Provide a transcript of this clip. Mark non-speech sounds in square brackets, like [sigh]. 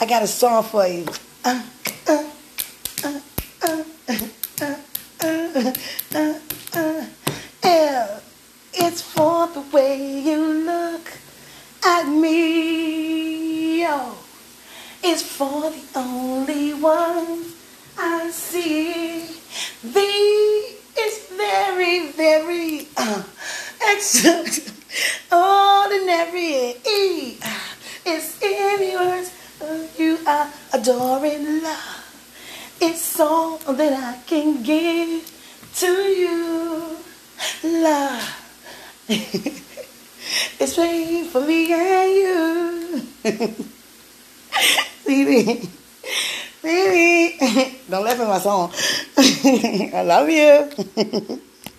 I got a song for you. It's for the way you look at me. Oh, it's for the only one I see. Thee is very, very uh, [laughs] extraordinary. It's in yours. You are adoring love. It's all that I can give to you. Love. [laughs] it's made for me and you. [laughs] Baby. Baby. [laughs] Don't laugh at my song. I love you.